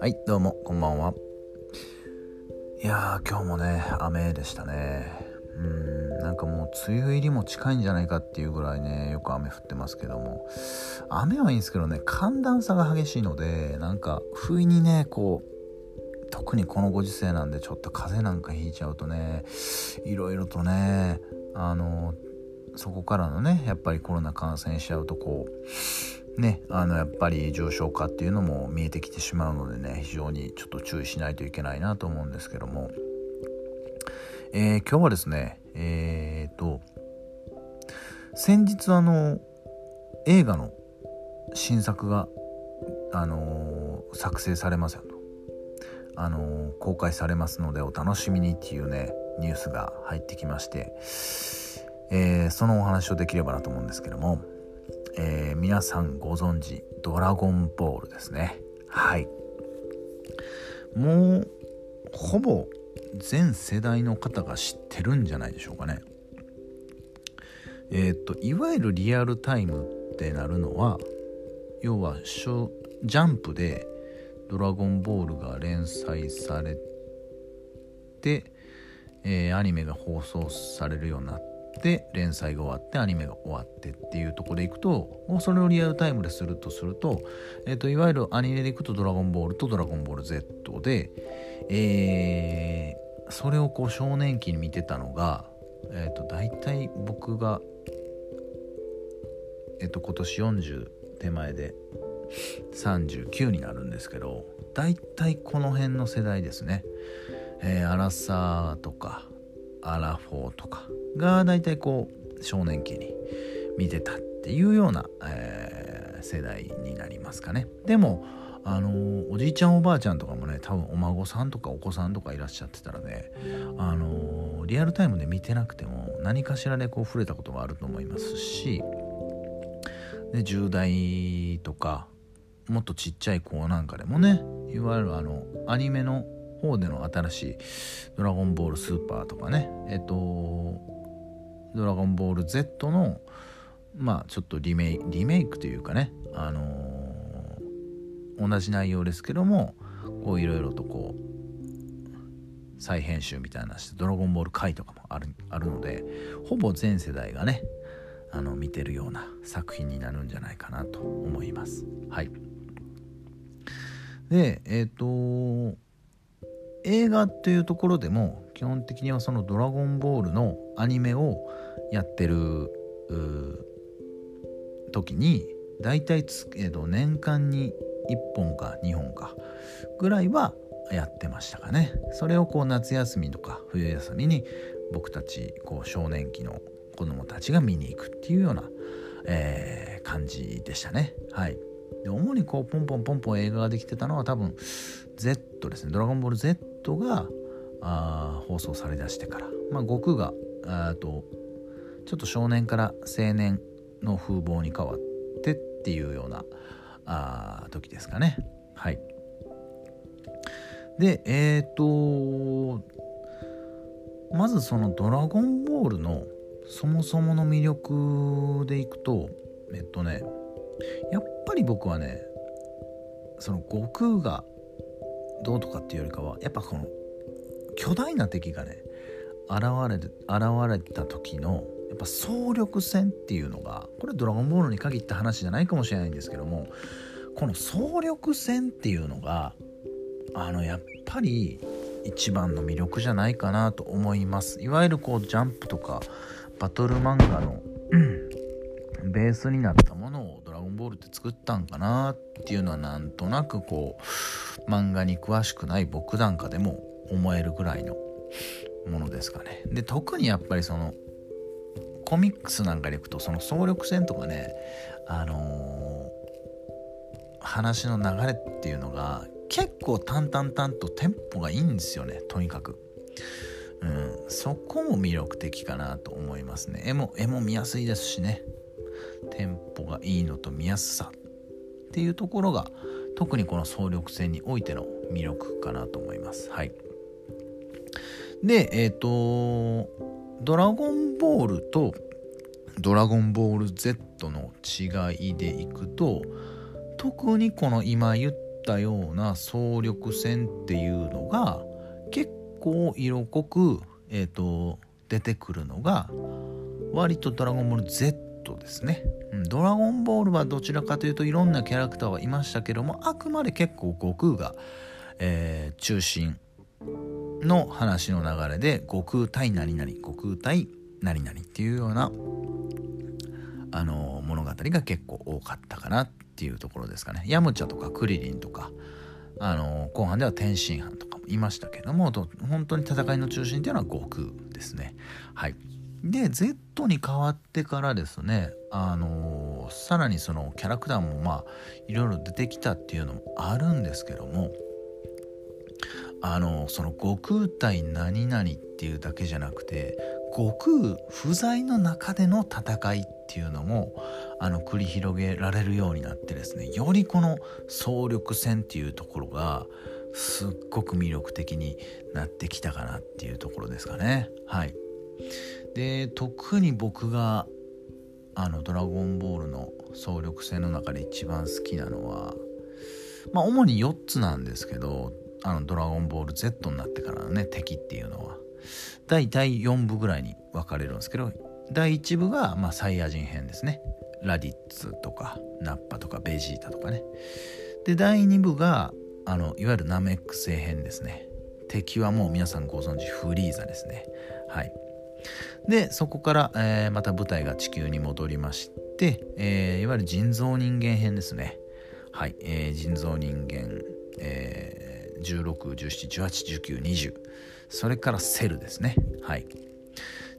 はいどうもこんばんは。いやー今日もね雨でしたね。うんなんかもう梅雨入りも近いんじゃないかっていうぐらいねよく雨降ってますけども。雨はいいんですけどね寒暖差が激しいのでなんか不意にねこう特にこのご時世なんでちょっと風邪なんかひいちゃうとねいろいろとねあのそこからのねやっぱりコロナ感染しちゃうとこうね、あのやっぱり重症化っていうのも見えてきてしまうのでね非常にちょっと注意しないといけないなと思うんですけども、えー、今日はですねえー、っと先日あの映画の新作があのー、作成されますよと。あのー、公開されますのでお楽しみにっていうねニュースが入ってきまして、えー、そのお話をできればなと思うんですけどもえー、皆さんご存知ドラゴンボールですね。はい。もうほぼ全世代の方が知ってるんじゃないでしょうかね。えっ、ー、といわゆるリアルタイムってなるのは要はジャンプで「ドラゴンボール」が連載されて、えー、アニメが放送されるようになってで連載が終わってアニメが終わってっていうとこでいくともうそれをリアルタイムでするとすると,、えーと、いわゆるアニメでいくと「ドラゴンボール」と「ドラゴンボール Z で」えー、それをこう少年期に見てたのが、えーと、大体僕が、えーと、今年40手前で39になるんですけど大体この辺の世代ですね。えー、アラサーとかアラフォーとかが大体こう少年期に見てたっていうような、えー、世代になりますかね。でもあのー、おじいちゃんおばあちゃんとかもね多分お孫さんとかお子さんとかいらっしゃってたらねあのー、リアルタイムで見てなくても何かしらでこう触れたことがあると思いますしで10代とかもっとちっちゃい子なんかでもねいわゆるあのアニメの方での新しい「ドラゴンボールスーパー」とかねえっと「ドラゴンボール Z」のまあちょっとリメイリメイクというかねあのー、同じ内容ですけどもこういろいろとこう再編集みたいなして「ドラゴンボール回」とかもあるあるのでほぼ全世代がねあの見てるような作品になるんじゃないかなと思います。はい。でえっ、ー、と映画っていうところでも基本的にはその「ドラゴンボール」のアニメをやってる時に大体つ、えー、と年間に1本か2本かぐらいはやってましたかね。それをこう夏休みとか冬休みに僕たちこう少年期の子供たちが見に行くっていうような、えー、感じでしたね。はい。で主にこうポンポンポンポン映画ができてたのは多分 Z ですね「ドラゴンボール Z」トがあ放送されだしてから、まあ、悟空があとちょっと少年から青年の風貌に変わってっていうようなあ時ですかね。はい。でえっ、ー、とまずその「ドラゴンボール」のそもそもの魅力でいくとえっとねやっぱり僕はねその悟空がどうとかっていうよりかはやっぱこの巨大な敵がね現れ現れた時のやっぱ総力戦っていうのがこれドラゴンボールに限った話じゃないかもしれないんですけどもこの総力戦っていうのがあのやっぱり一番の魅力じゃないかなと思います。いわゆるこうジャンプとかバトル漫画の、ベースになったボールって作ったんかなっていうのはなんとなくこう漫画に詳しくない僕なんかでも思えるぐらいのものですかね。で特にやっぱりそのコミックスなんかでいくとその総力戦とかねあのー、話の流れっていうのが結構淡々淡とテンポがいいんですよねとにかく。うん、そこも魅力的かなと思いますね絵も絵も見やすいですしねテンポがいいのと見やすさっていうところが特にこの総力戦においての魅力かなと思います。はい。で、えっ、ー、と、ドラゴンボールとドラゴンボール Z の違いでいくと特にこの今言ったような総力戦っていうのが結構色濃く、えーと、出てくるのが割とドラゴンボール Z ですね。ドラゴンボールはどちらかというといろんなキャラクターはいましたけどもあくまで結構悟空が、えー、中心の話の流れで悟空対何々悟空対何々っていうようなあの物語が結構多かったかなっていうところですかね。ヤムチャとかクリリンとかあの後半では天津飯とかもいましたけども本当に戦いの中心っていうのは悟空ですね。はい、で Z に変わってからですねあのさらにそのキャラクターもまあいろいろ出てきたっていうのもあるんですけどもあのその悟空対何々っていうだけじゃなくて悟空不在の中での戦いっていうのもあの繰り広げられるようになってですねよりこの総力戦っていうところがすっごく魅力的になってきたかなっていうところですかね。はい。で特に僕があの「ドラゴンボール」の総力戦の中で一番好きなのはまあ主に4つなんですけどあの「ドラゴンボール Z」になってからのね敵っていうのは。第第4部ぐらいに分かれるんですけど第1部が、まあ、サイヤ人編ですね。ラディッツとかナッパとかベジータとかね。で第2部があのいわゆるナメック星編ですね。敵はもう皆さんご存知フリーザですね。はい。でそこから、えー、また舞台が地球に戻りまして、えー、いわゆる人造人間編ですね。はい、えー、人造人間、えー、1617181920それからセルですね。はい。っ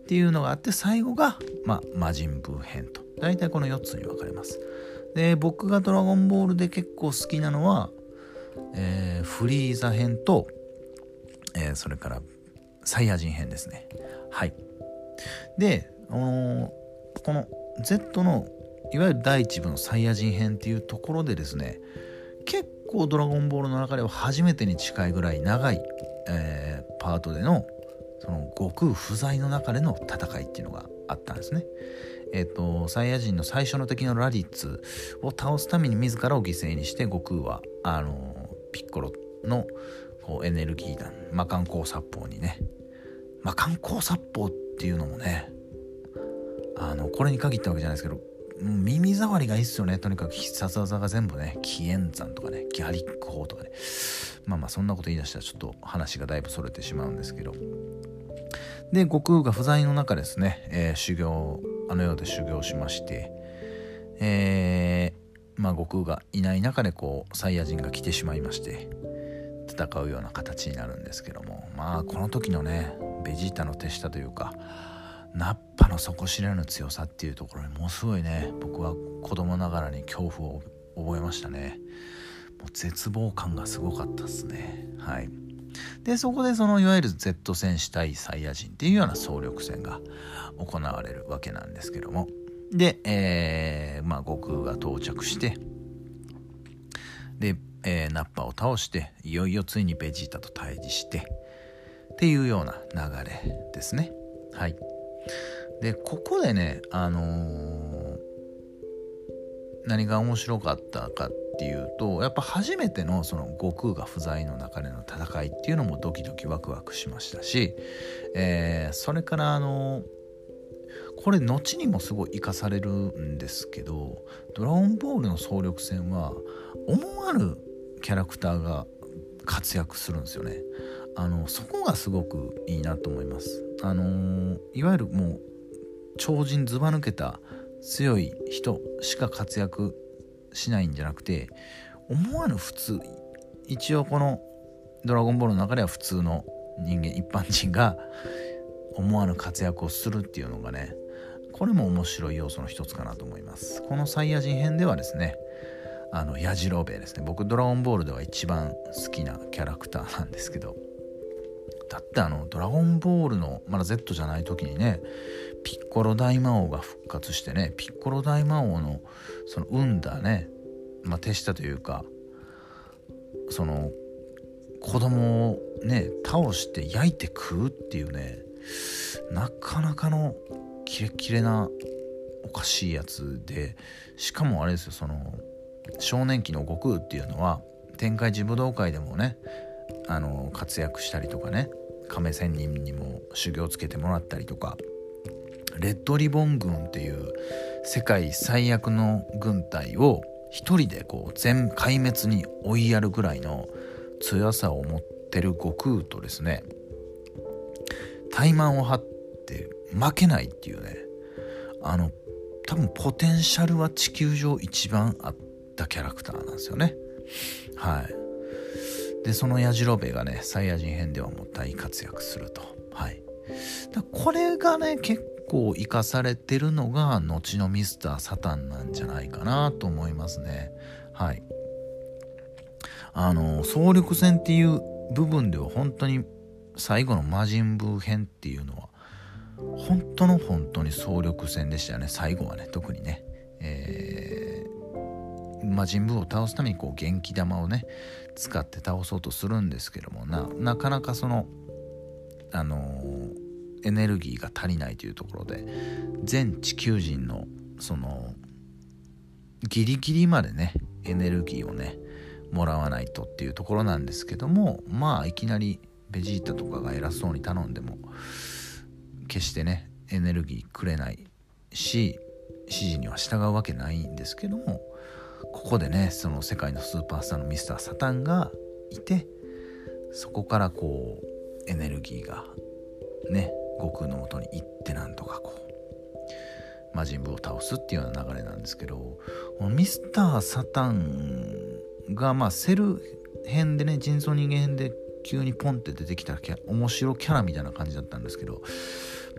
ていうのがあって最後が、まあ、魔人ブー編と。大体この4つに分かれます。で僕が「ドラゴンボール」で結構好きなのは、えー、フリーザ編と、えー、それからサイヤ人編ですね。はい。で、あのー、この Z のいわゆる第1部のサイヤ人編っていうところでですね結構ドラゴンボールの中では初めてに近いぐらい長い、えー、パートでのその悟空不在の中での戦いっていうのがあったんですね。えっ、ー、とサイヤ人の最初の敵のラディッツを倒すために自らを犠牲にして悟空はあのピッコロのこうエネルギー弾魔漢光殺法にね魔漢光殺法っていうのもねあのこれに限ったわけじゃないですけど耳障りがいいっすよね。とにかく必殺技が全部ね紀元山とかねギャリック法とかね。まあまあそんなこと言い出したらちょっと話がだいぶそれてしまうんですけど。で悟空が不在の中ですね、えー、修行あの世で修行しましてえー、まあ悟空がいない中でこうサイヤ人が来てしまいまして。戦うような形になるんですけどもまあこの時のねベジータの手下というかナッパの底知れぬ強さっていうところにものすごいね僕は子供ながらに恐怖を覚えましたね。もう絶望感がすごかったですね。はい。でそこでそのいわゆる Z 戦士対サイヤ人っていうような総力戦が行われるわけなんですけども。で、えー、まあ悟空が到着してで、えー、ナッパを倒していよいよついにベジータと対峙してっていうような流れですね。はい。でここでねあのー、何が面白かったかっていうとやっぱ初めてのその悟空が不在の中での戦いっていうのもドキドキワクワクしましたし、えー、それからあのー、これ後にもすごい生かされるんですけど「ドラゴンボール」の総力戦は思わぬキャラクターが活躍するんですよね。あのそこがすごくいいなと思います。あのー、いわゆるもう超人ずば抜けた強い人しか活躍しないんじゃなくて思わぬ普通一応この「ドラゴンボール」の中では普通の人間一般人が思わぬ活躍をするっていうのがねこれも面白い要素の一つかなと思いますこのサイヤ人編ではですねあのヤジロベですね。僕ドラゴンボールでは一番好きなキャラクターなんですけど。だってあのドラゴンボールのまだ Z じゃない時にねピッコロ大魔王が復活してねピッコロ大魔王のその生んだね、まあ、手下というかその子供をね倒して焼いて食うっていうねなかなかのキレッキレなおかしいやつでしかもあれですよその少年期の悟空っていうのは天界寺武道会でもねあの活躍したりとかね亀仙人にも修行つけてもらったりとかレッドリボン軍っていう世界最悪の軍隊を一人でこう全壊滅に追いやるぐらいの強さを持ってる悟空とですね怠慢を張って負けないっていうねあの多分ポテンシャルは地球上一番あったキャラクターなんですよね。はい。でそのヤジロベがねサイヤ人編ではもう大活躍すると。はい。これがね結構生かされてるのが後のミスター・サタンなんじゃないかなと思いますね。はい。あの総力戦っていう部分では本当に最後の魔人ブー編っていうのは本当の本当に総力戦でしたよね最後はね特にね。えー、魔人ブーを倒すためにこう元気玉をね使って倒そうとするんですけどもななかなかそのあのー、エネルギーが足りないというところで全地球人のそのギリギリまでねエネルギーをねもらわないとっていうところなんですけどもまあいきなりベジータとかが偉そうに頼んでも決してねエネルギーくれないし指示には従うわけないんですけどもここでねその世界のスーパースターのミスター・サタンがいてそこからこうエネルギーがね悟空のもとに行ってなんとかこう魔人ブを倒すっていうような流れなんですけどミスター・サタンがまあセル編でね人造人間編で急にポンって出てきた面白キャラみたいな感じだったんですけど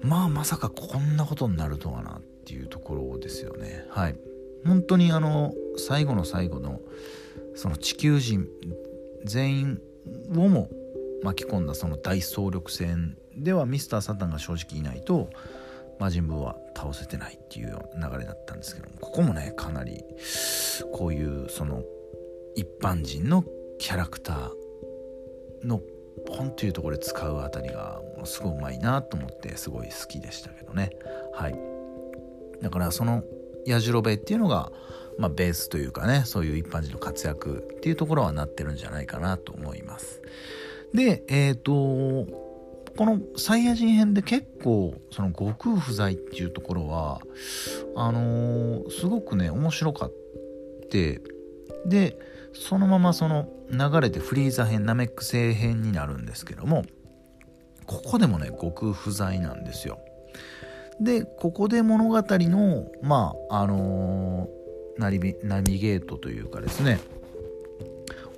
まあまさかこんなことになるとはなっていうところですよね。はい。本当にあの最後の最後のその地球人全員をも巻き込んだその大総力戦ではミスター・サタンが正直いないと魔人ブーは倒せてないっていう流れだったんですけどもここもねかなりこういうその一般人のキャラクターのポンというところで使うあたりがものすごいうまいなと思ってすごい好きでしたけどね。はい。だからそのやじろべっていうのが、まあ、ベースというかねそういう一般人の活躍っていうところはなってるんじゃないかなと思います。でえっ、ー、とこのサイヤ人編で結構その悟空不在っていうところはあのー、すごくね面白かってでそのままその流れてフリーザ編ナメック星編になるんですけどもここでもね悟空不在なんですよ。でここで物語のまああのー、ナビナビゲートというかですね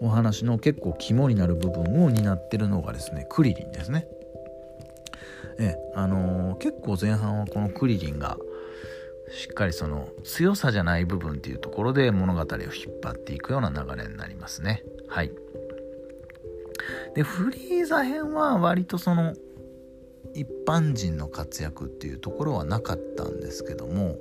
お話の結構肝になる部分を担ってるのがですねクリリンですねえあのー、結構前半はこのクリリンがしっかりその強さじゃない部分っていうところで物語を引っ張っていくような流れになりますね。はい。で、フリーザ編は割とその一般人の活躍っていうところはなかったんですけども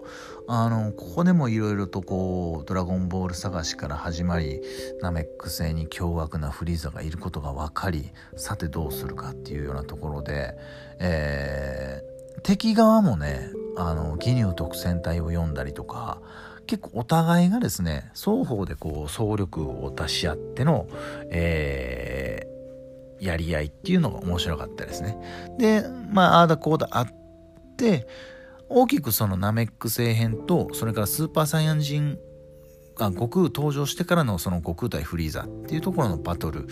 あのここでもいろいろとこう「ドラゴンボール」探しから始まりナメック星に凶悪なフリーザがいることが分かりさてどうするかっていうようなところで、えー、敵側もねあの義乳特戦隊を読んだりとか結構お互いがですね双方でこう総力を出し合っての、えー、やり合いっていうのが面白かったですねでまあああだこうだあって大きくそのナメック星編とそれからスーパーサイヤ人あ悟空登場してからのその悟空対フリーザっていうところのバトル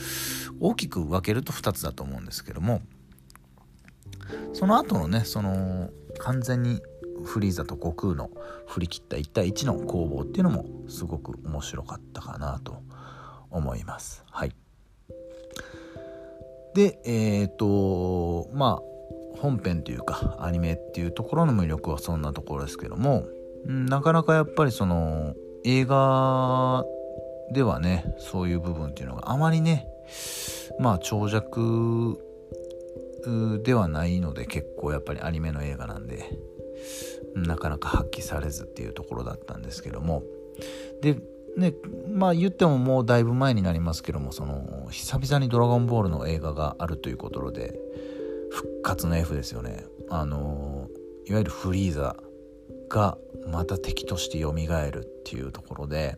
大きく分けると2つだと思うんですけどもその後のねその完全にフリーザと悟空の振り切った1対1の攻防っていうのもすごく面白かったかなと思います。はい。で、えっ、ー、と、まあ、本編というかアニメっていうところの魅力はそんなところですけども、なかなかやっぱりその映画ではね、そういう部分っていうのがあまりね、まあ長尺ではないので結構やっぱりアニメの映画なんでなかなか発揮されずっていうところだったんですけども。でねまあ言ってももうだいぶ前になりますけどもその久々に「ドラゴンボール」の映画があるということで復活の F ですよね。あのいわゆるフリーザがまた敵として蘇るっていうところで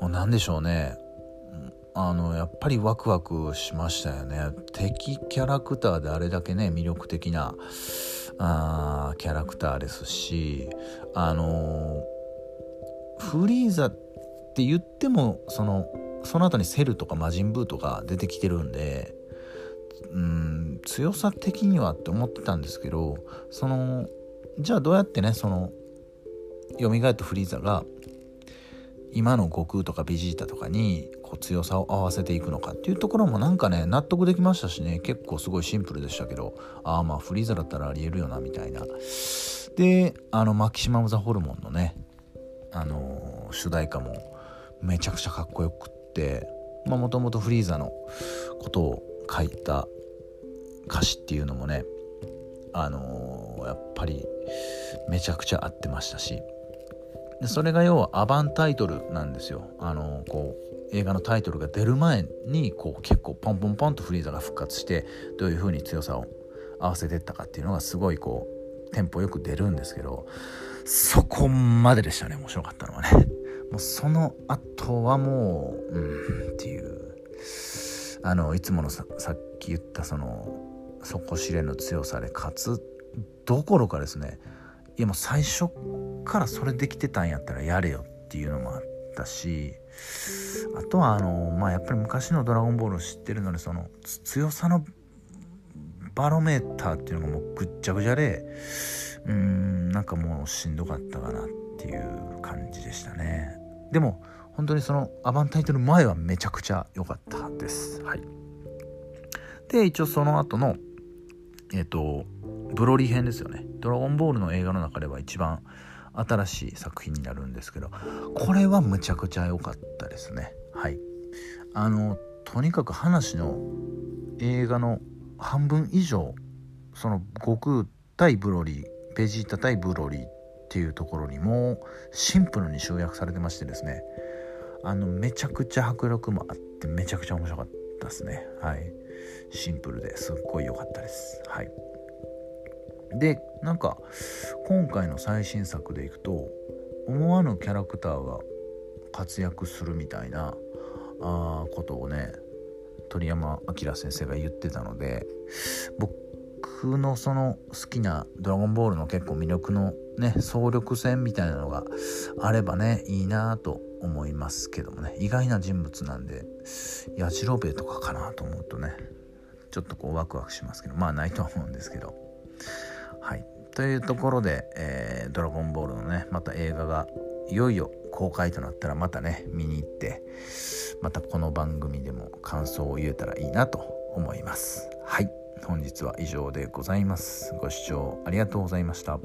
もう何でしょうね。あのやっぱりワクワクしましたよね。敵キャラクターであれだけね魅力的なあキャラクターですしあのフリーザって言ってもそのその後にセルとか魔人ブーとか出てきてるんでうん強さ的にはって思ってたんですけどそのじゃあどうやってねその蘇ったフリーザが今の悟空とかベジータとかにこう強さを合わせていくのかっていうところもなんかね納得できましたしね。結構すごいシンプルでしたけどああまあフリーザだったらありえるよなみたいな。であのマキシマム・ザ・ホルモンのねあの主題歌もめちゃくちゃかっこよくってもともとフリーザのことを書いた歌詞っていうのもねあのやっぱりめちゃくちゃ合ってましたしでそれが要はアバンタイトルなんですよ。あのこう映画のタイトルが出る前にこう結構ポンポンポンとフリーザが復活してどういう風に強さを合わせてったかっていうのがすごいこうテンポよく出るんですけどそこまででしたね面白かったのはね。もうその後はもううんっていうあのいつものさっき言ったその底知れぬ強さで勝つどころかですね。いやもう最初からそれできてたんやったらやれよっていうのもあったしあとはあのまあやっぱり昔の「ドラゴンボール」を知ってるのでその強さのバロメーターっていうのがもうぐっちゃぐちゃでうーんなんかもうしんどかったかなっていう感じでしたね。でも本当にそのアバンタイトル前はめちゃくちゃ良かったです。はい。で一応その後のえっ、ー、とブロリー編ですよね。ドラゴンボールの映画の中では一番新しい作品になるんですけどこれはむちゃくちゃ良かったですね。はい。あのとにかく話の映画の半分以上その悟空対ブロリーベジータ対ブロリーっていうところにもシンプルに集約されてましてですね。あのめちゃくちゃ迫力もあってめちゃくちゃ面白かったですね。はい。シンプルですっごい良かったです。はい。でなんか今回の最新作でいくと思わぬキャラクターが活躍するみたいなあことをね鳥山明先生が言ってたので僕のその好きな「ドラゴンボール」の結構魅力のね総力戦みたいなのがあればねいいなと思いますけどもね。意外な人物なんでやじろべえとかかなと思うとねちょっとこうワクワクしますけどまあないとは思うんですけど。はい。というところで、えー、ドラゴンボールのねまた映画がいよいよ公開となったらまたね見に行ってまたこの番組でも感想を言えたらいいなと思います。はい。本日は以上でございます。ご視聴ありがとうございました。